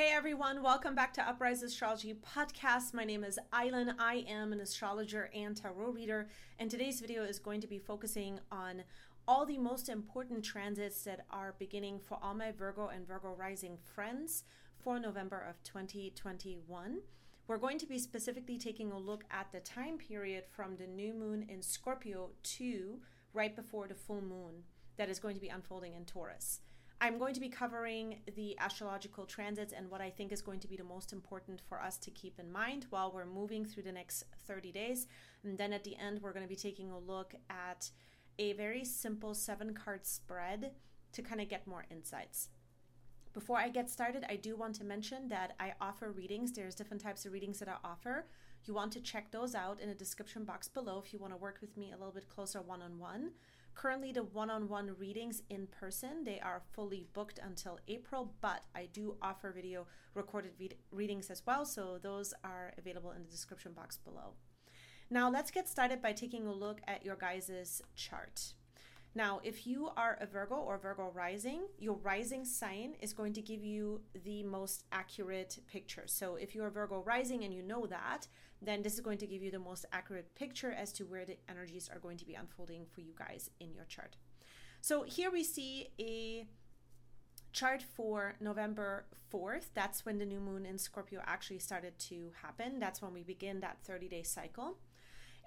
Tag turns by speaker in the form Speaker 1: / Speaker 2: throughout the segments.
Speaker 1: Hey everyone, welcome back to Uprise Astrology Podcast. My name is Island. I am an astrologer and tarot reader, and today's video is going to be focusing on all the most important transits that are beginning for all my Virgo and Virgo rising friends for November of 2021. We're going to be specifically taking a look at the time period from the new moon in Scorpio to right before the full moon that is going to be unfolding in Taurus. I'm going to be covering the astrological transits and what I think is going to be the most important for us to keep in mind while we're moving through the next 30 days. And then at the end, we're going to be taking a look at a very simple seven card spread to kind of get more insights. Before I get started, I do want to mention that I offer readings. There's different types of readings that I offer. You want to check those out in the description box below if you want to work with me a little bit closer one on one. Currently, the one on one readings in person, they are fully booked until April, but I do offer video recorded re- readings as well, so those are available in the description box below. Now, let's get started by taking a look at your guys' chart. Now, if you are a Virgo or Virgo rising, your rising sign is going to give you the most accurate picture. So, if you're Virgo rising and you know that, then this is going to give you the most accurate picture as to where the energies are going to be unfolding for you guys in your chart. So, here we see a chart for November 4th. That's when the new moon in Scorpio actually started to happen. That's when we begin that 30 day cycle.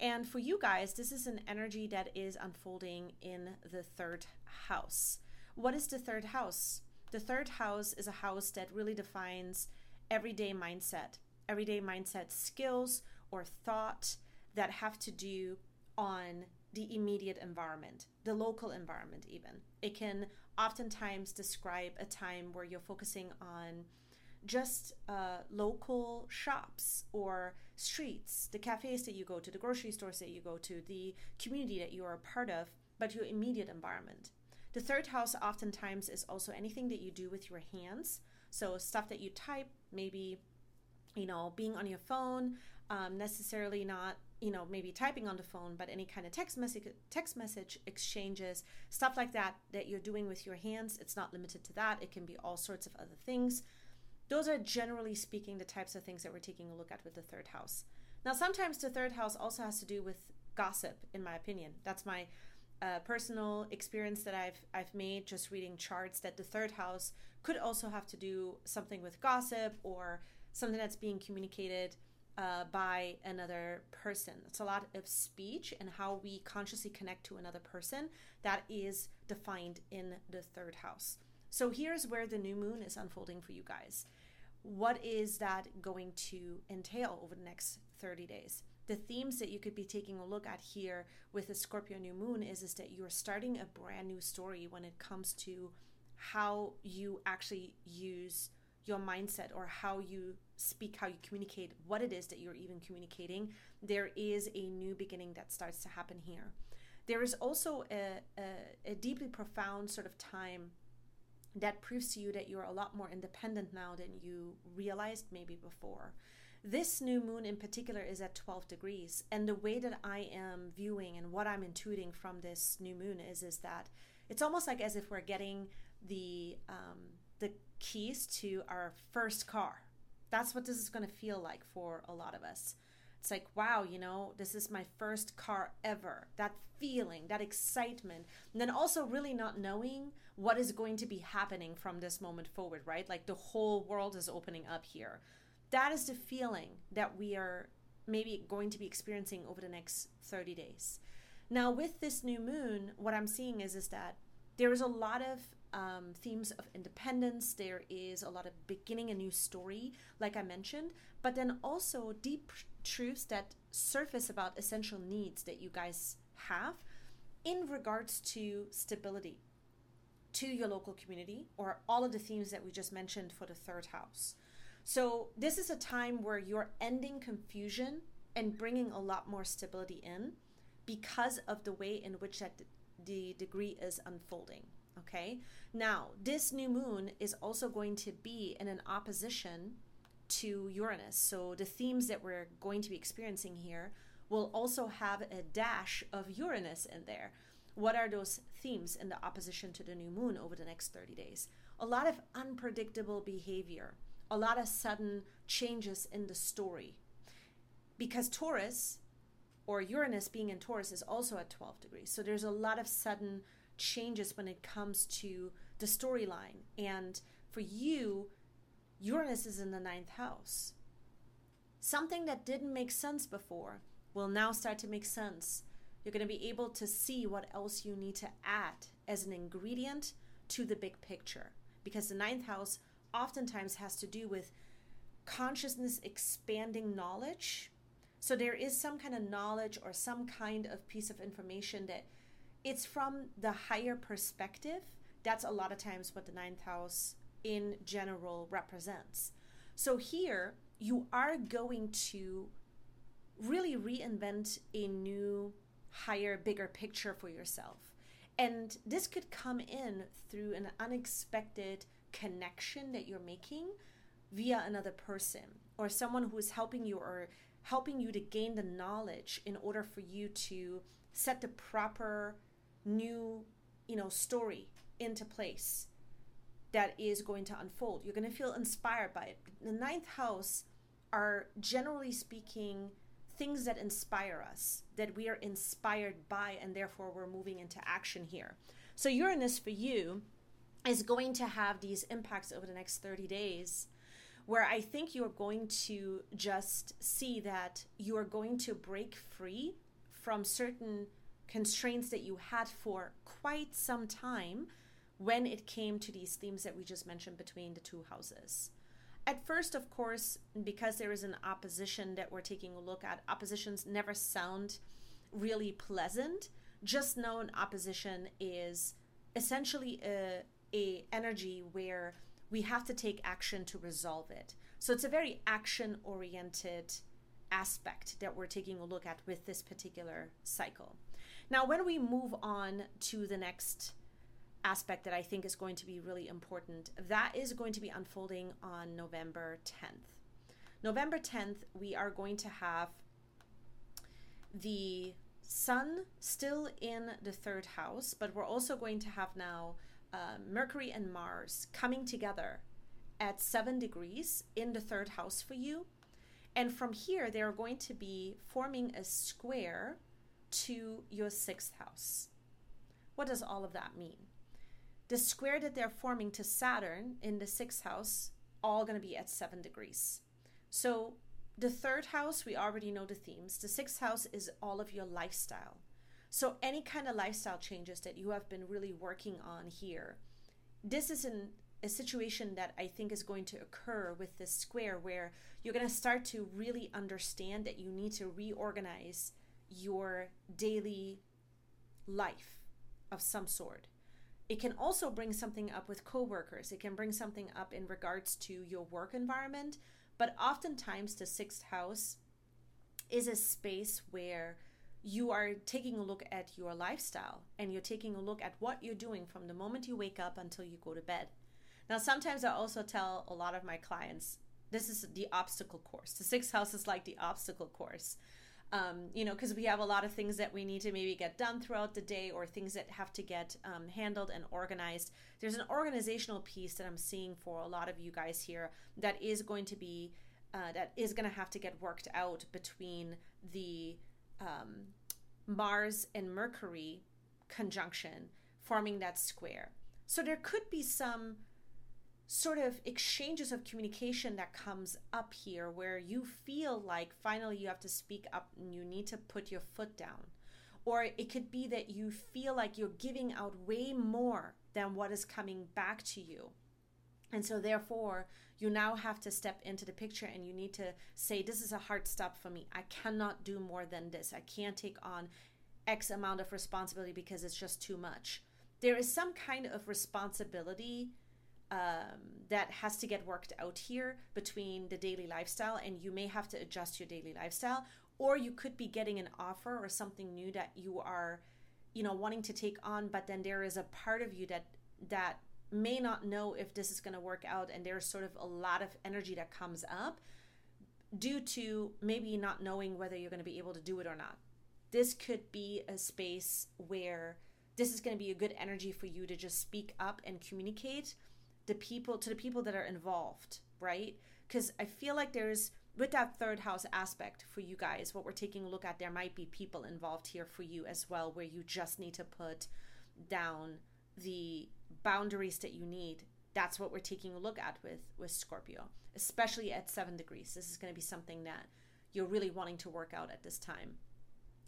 Speaker 1: And for you guys, this is an energy that is unfolding in the third house. What is the third house? The third house is a house that really defines everyday mindset, everyday mindset skills or thought that have to do on the immediate environment, the local environment, even. It can oftentimes describe a time where you're focusing on just uh, local shops or streets, the cafes that you go to, the grocery stores that you go to, the community that you are a part of, but your immediate environment. The third house oftentimes is also anything that you do with your hands. So, stuff that you type, maybe, you know, being on your phone, um, necessarily not, you know, maybe typing on the phone, but any kind of text message, text message exchanges, stuff like that that you're doing with your hands. It's not limited to that. It can be all sorts of other things. Those are generally speaking the types of things that we're taking a look at with the third house. Now, sometimes the third house also has to do with gossip, in my opinion. That's my uh, personal experience that I've I've made just reading charts. That the third house could also have to do something with gossip or something that's being communicated uh, by another person. It's a lot of speech and how we consciously connect to another person that is defined in the third house. So here's where the new moon is unfolding for you guys. What is that going to entail over the next 30 days? The themes that you could be taking a look at here with the Scorpio new moon is, is that you're starting a brand new story when it comes to how you actually use your mindset or how you speak, how you communicate, what it is that you're even communicating. There is a new beginning that starts to happen here. There is also a, a, a deeply profound sort of time that proves to you that you're a lot more independent now than you realized maybe before. This new moon in particular is at 12 degrees, and the way that I am viewing and what I'm intuiting from this new moon is is that it's almost like as if we're getting the um, the keys to our first car. That's what this is going to feel like for a lot of us it's like wow you know this is my first car ever that feeling that excitement and then also really not knowing what is going to be happening from this moment forward right? Like the whole world is opening up here. That is the feeling that we are maybe going to be experiencing over the next 30 days. Now with this new moon what i'm seeing is is that there is a lot of um, themes of independence. There is a lot of beginning a new story, like I mentioned, but then also deep truths that surface about essential needs that you guys have in regards to stability to your local community or all of the themes that we just mentioned for the third house. So, this is a time where you're ending confusion and bringing a lot more stability in because of the way in which that the degree is unfolding. Okay. Now, this new moon is also going to be in an opposition to Uranus. So the themes that we're going to be experiencing here will also have a dash of Uranus in there. What are those themes in the opposition to the new moon over the next 30 days? A lot of unpredictable behavior, a lot of sudden changes in the story. Because Taurus or Uranus being in Taurus is also at 12 degrees. So there's a lot of sudden changes when it comes to the storyline. And for you, Uranus is in the ninth house. Something that didn't make sense before will now start to make sense. You're going to be able to see what else you need to add as an ingredient to the big picture. Because the ninth house oftentimes has to do with consciousness expanding knowledge. So there is some kind of knowledge or some kind of piece of information that it's from the higher perspective. That's a lot of times what the ninth house in general represents. So here you are going to really reinvent a new, higher, bigger picture for yourself. And this could come in through an unexpected connection that you're making via another person or someone who is helping you or helping you to gain the knowledge in order for you to set the proper new you know story into place that is going to unfold you're going to feel inspired by it the ninth house are generally speaking things that inspire us that we are inspired by and therefore we're moving into action here so uranus for you is going to have these impacts over the next 30 days where I think you're going to just see that you are going to break free from certain constraints that you had for quite some time when it came to these themes that we just mentioned between the two houses. At first, of course, because there is an opposition that we're taking a look at, oppositions never sound really pleasant. Just know an opposition is essentially a a energy where we have to take action to resolve it. So it's a very action oriented aspect that we're taking a look at with this particular cycle. Now, when we move on to the next aspect that I think is going to be really important, that is going to be unfolding on November 10th. November 10th, we are going to have the sun still in the third house, but we're also going to have now uh, Mercury and Mars coming together at seven degrees in the third house for you. And from here, they're going to be forming a square to your sixth house. What does all of that mean? The square that they're forming to Saturn in the sixth house, all going to be at seven degrees. So the third house, we already know the themes. The sixth house is all of your lifestyle. So, any kind of lifestyle changes that you have been really working on here, this is a situation that I think is going to occur with this square where you're going to start to really understand that you need to reorganize your daily life of some sort. It can also bring something up with coworkers. It can bring something up in regards to your work environment, but oftentimes the sixth house is a space where you are taking a look at your lifestyle and you're taking a look at what you're doing from the moment you wake up until you go to bed. Now, sometimes I also tell a lot of my clients this is the obstacle course. The sixth house is like the obstacle course. Um, you know, because we have a lot of things that we need to maybe get done throughout the day or things that have to get um, handled and organized. There's an organizational piece that I'm seeing for a lot of you guys here that is going to be, uh, that is going to have to get worked out between the um, Mars and Mercury conjunction forming that square. So there could be some sort of exchanges of communication that comes up here where you feel like finally you have to speak up and you need to put your foot down. Or it could be that you feel like you're giving out way more than what is coming back to you. And so, therefore, you now have to step into the picture and you need to say, This is a hard stop for me. I cannot do more than this. I can't take on X amount of responsibility because it's just too much. There is some kind of responsibility um, that has to get worked out here between the daily lifestyle, and you may have to adjust your daily lifestyle, or you could be getting an offer or something new that you are, you know, wanting to take on, but then there is a part of you that that may not know if this is going to work out and there's sort of a lot of energy that comes up due to maybe not knowing whether you're going to be able to do it or not. This could be a space where this is going to be a good energy for you to just speak up and communicate the people to the people that are involved right? Because I feel like there's, with that third house aspect for you guys, what we're taking a look at, there might be people involved here for you as well, where you just need to put down the boundaries that you need. That's what we're taking a look at with with Scorpio, especially at 7 degrees. This is going to be something that you're really wanting to work out at this time.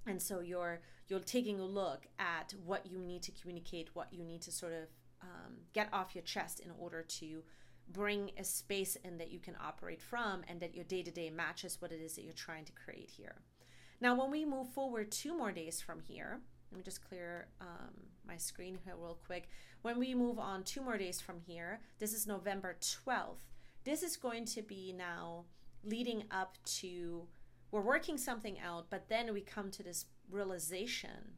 Speaker 1: And so you're you're taking a look at what you need to communicate, what you need to sort of um, get off your chest in order to bring a space in that you can operate from and that your day to day matches what it is that you're trying to create here. Now, when we move forward two more days from here, let me just clear um, my screen here real quick. When we move on two more days from here, this is November 12th. This is going to be now leading up to, we're working something out, but then we come to this realization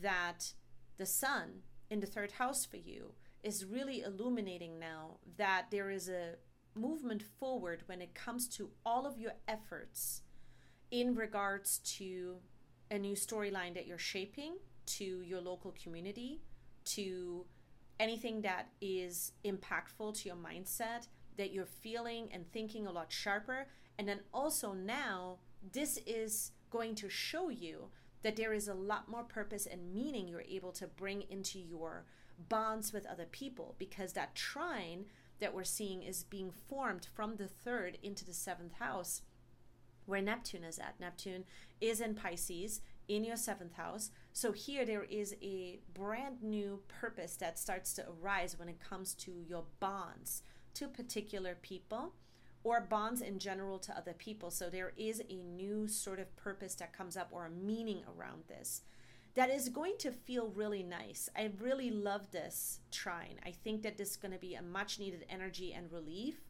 Speaker 1: that the sun in the third house for you is really illuminating now that there is a movement forward when it comes to all of your efforts in regards to a new storyline that you're shaping to your local community, to anything that is impactful to your mindset, that you're feeling and thinking a lot sharper. And then also now, this is going to show you that there is a lot more purpose and meaning you're able to bring into your bonds with other people because that trine that we're seeing is being formed from the third into the seventh house where Neptune is at. Neptune is in Pisces in your seventh house. So here there is a brand new purpose that starts to arise when it comes to your bonds to particular people or bonds in general to other people. So there is a new sort of purpose that comes up or a meaning around this that is going to feel really nice. I really love this trine. I think that this is going to be a much needed energy and relief,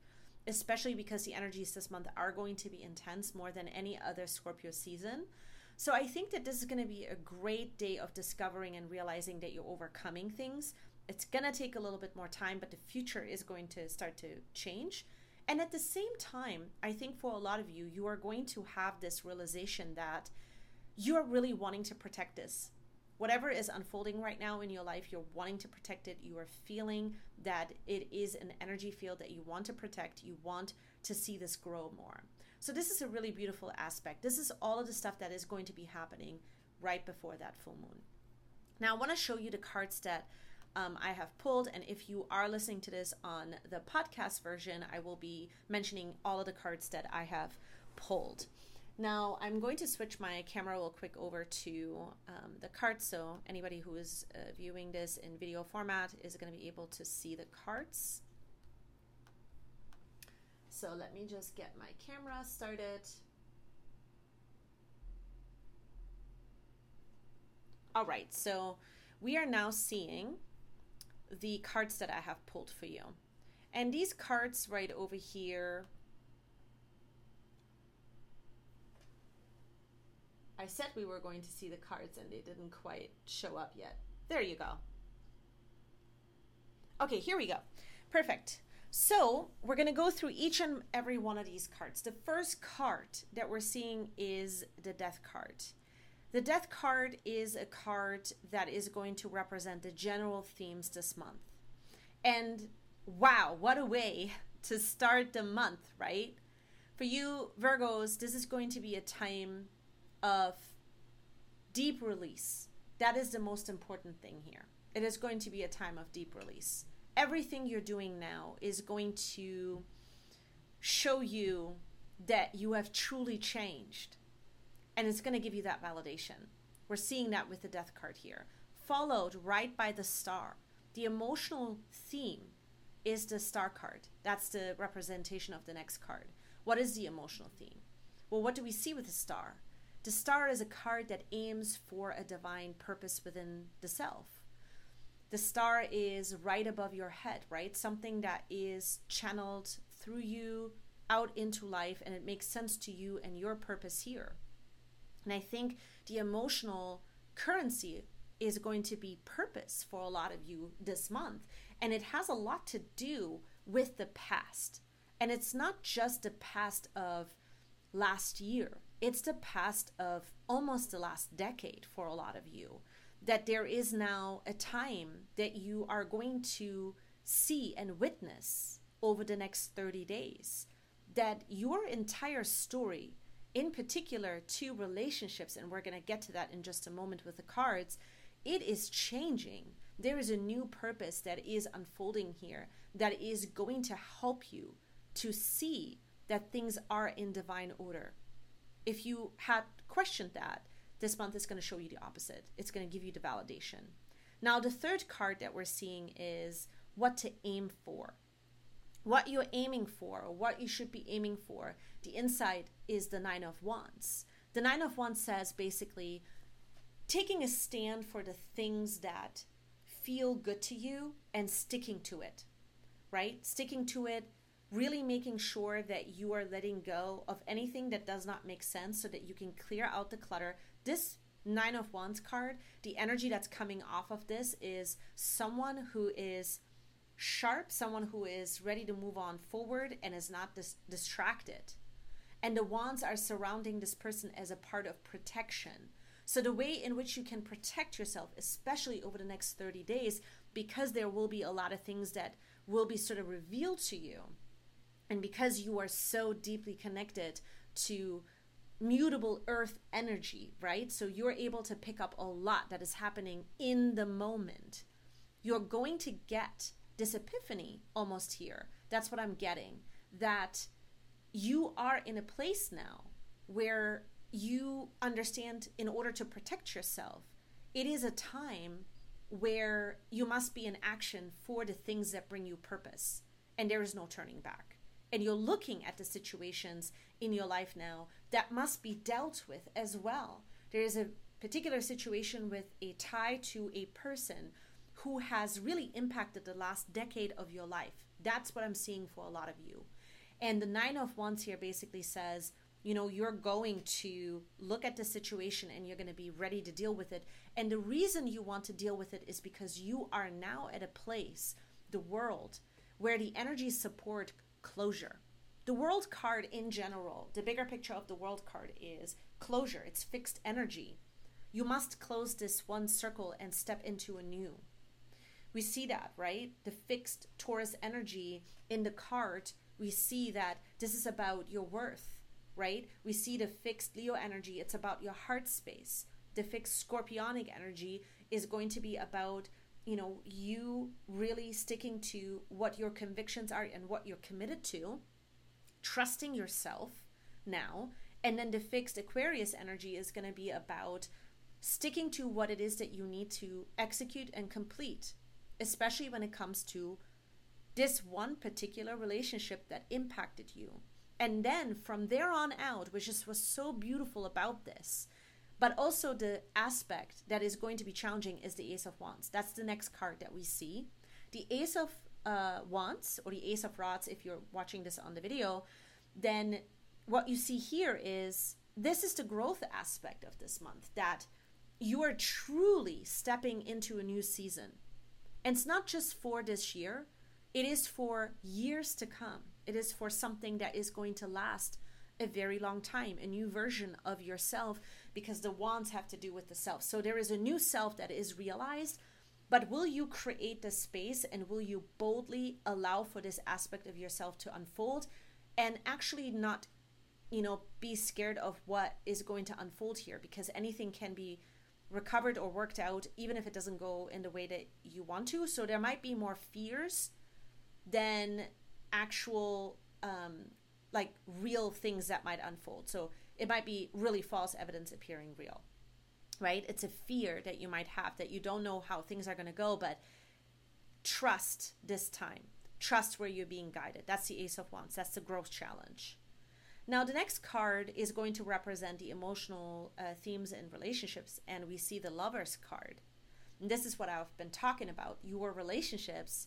Speaker 1: especially because the energies this month are going to be intense more than any other Scorpio season. So I think that this is going to be a great day of discovering and realizing that you're overcoming things. It's going to take a little bit more time, but the future is going to start to change. And at the same time, I think for a lot of you, you are going to have this realization that you are really wanting to protect this whatever is unfolding right now in your life, you're wanting to protect it. You are feeling that it is an energy field that you want to protect. You want to see this grow more. So, this is a really beautiful aspect. This is all of the stuff that is going to be happening right before that full moon. Now, I want to show you the cards that um, I have pulled. And if you are listening to this on the podcast version, I will be mentioning all of the cards that I have pulled. Now I'm going to switch my camera real quick over to um, the cards so anybody who is uh, viewing this in video format is going to be able to see the cards. So let me just get my camera started. All right, so we are now seeing the cards that I have pulled for you. And these cards right over here I said we were going to see the cards and they didn't quite show up yet. There you go. Okay, here we go. Perfect. So we're going to go through each and every one of these cards. The first card that we're seeing is the Death card. The Death card is a card that is going to represent the general themes this month. And wow, what a way to start the month, right? For you, Virgos, this is going to be a time of deep release. That is the most important thing here. It is going to be a time of deep release. Everything you're doing now is going to show you that you have truly changed. And it's going to give you that validation. We're seeing that with the death card here. Followed right by the star. The emotional theme is the star card. That's the representation of the next card. What is the emotional theme? Well, what do we see with the star? The star is a card that aims for a divine purpose within the self. The star is right above your head, right? Something that is channeled through you out into life and it makes sense to you and your purpose here. And I think the emotional currency is going to be purpose for a lot of you this month. And it has a lot to do with the past. And it's not just the past of last year, it's the past of almost the last decade for a lot of you. That there is now a time that you are going to see and witness over the next 30 days. That your entire story, in particular to relationships, and we're going to get to that in just a moment with the cards, it is changing. There is a new purpose that is unfolding here that is going to help you to see that things are in divine order. If you had questioned that, this month is going to show you the opposite. It's going to give you the validation. Now, the third card that we're seeing is what to aim for. What you're aiming for, or what you should be aiming for. The insight is the Nine of Wands. The Nine of Wands says basically taking a stand for the things that feel good to you and sticking to it, right? Sticking to it, really making sure that you are letting go of anything that does not make sense so that you can clear out the clutter. This Nine of Wands card, the energy that's coming off of this is someone who is sharp, someone who is ready to move on forward and is not dis- distracted. And the wands are surrounding this person as a part of protection. So, the way in which you can protect yourself, especially over the next 30 days, because there will be a lot of things that will be sort of revealed to you, and because you are so deeply connected to mutable earth energy, right? So you're able to pick up a lot that is happening in the moment. You're going to get this epiphany almost here. That's what I'm getting. That you are in a place now where you understand in order to protect yourself, it is a time where you must be in action for the things that bring you purpose. And there is no turning back and you're looking at the situations in your life now that must be dealt with as well. There is a particular situation with a tie to a person who has really impacted the last decade of your life. That's what I'm seeing for a lot of you. And the Nine of Wands here basically says, you know, you're going to look at the situation and you're going to be ready to deal with it. And the reason you want to deal with it is because you are now at a place, the world, where the energies support closure. The world card in general, the bigger picture of the world card is closure, it's fixed energy. You must close this one circle and step into a new. We see that, right? The fixed Taurus energy in the card, we see that this is about your worth, right? We see the fixed Leo energy, it's about your heart space. The fixed Scorpionic energy is going to be about you know, you really sticking to what your convictions are and what you're committed to, trusting yourself now. And then the fixed Aquarius energy is going to be about sticking to what it is that you need to execute and complete, especially when it comes to this one particular relationship that impacted you. And then from there on out, which is was so beautiful about this, but also the aspect that is going to be challenging is the Ace of Wands. That's the next card that we see. The Ace of uh, Wands or the Ace of Rods, if you're watching this on the video, then what you see here is this is the growth aspect of this month that you are truly stepping into a new season. And it's not just for this year, it is for years to come. It is for something that is going to last a very long time, a new version of yourself, because the wands have to do with the self. So there is a new self that is realized, but will you create the space and will you boldly allow for this aspect of yourself to unfold and actually not, you know, be scared of what is going to unfold here because anything can be recovered or worked out even if it doesn't go in the way that you want to. So there might be more fears than actual um, like real things that might unfold. So it might be really false evidence appearing real, right? It's a fear that you might have that you don't know how things are going to go, but trust this time. Trust where you're being guided. That's the Ace of Wands. That's the growth challenge. Now, the next card is going to represent the emotional uh, themes in relationships, and we see the Lovers card. And this is what I've been talking about your relationships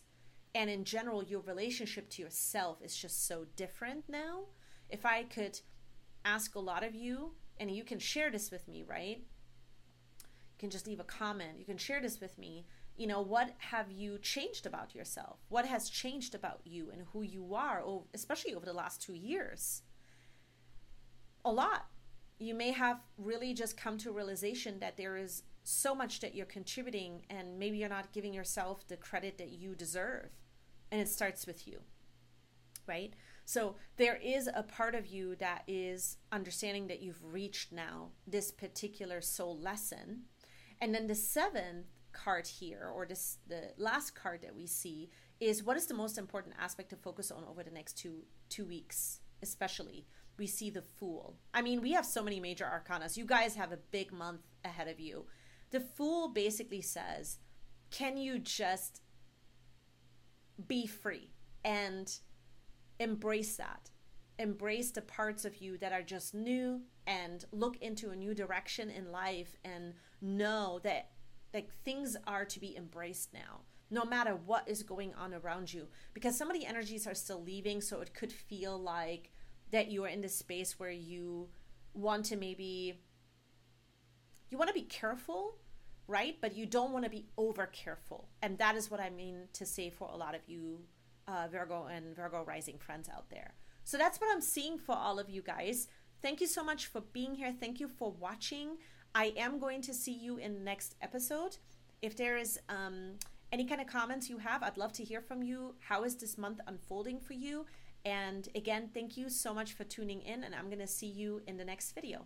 Speaker 1: and in general your relationship to yourself is just so different now. If i could ask a lot of you and you can share this with me right? You can just leave a comment. You can share this with me. You know what have you changed about yourself? What has changed about you and who you are especially over the last two years? A lot. You may have really just come to a realization that there is so much that you're contributing and maybe you're not giving yourself the credit that you deserve and it starts with you right? So there is a part of you that is understanding that you've reached now this particular soul lesson. And then the seventh card here, or this the last card that we see, is what is the most important aspect to focus on over the next two two weeks, especially. We see the Fool. I mean, we have so many major arcanas. You guys have a big month ahead of you. The Fool basically says, "Can you just be free and embrace that?" embrace the parts of you that are just new and look into a new direction in life and know that like things are to be embraced now no matter what is going on around you because some of the energies are still leaving so it could feel like that you are in this space where you want to maybe you want to be careful right? But you don't want to be over careful and that is what i mean to say for a lot of you uh, virgo and virgo rising friends out there. So that's what i'm seeing for all of you guys. Thank you so much for being here. Thank you for watching. I am going to see you in the next episode. If there is um, any kind of comments you have i'd love to hear from you. How is this month unfolding for you? And again thank you so much for tuning in and i'm going to see you in the next video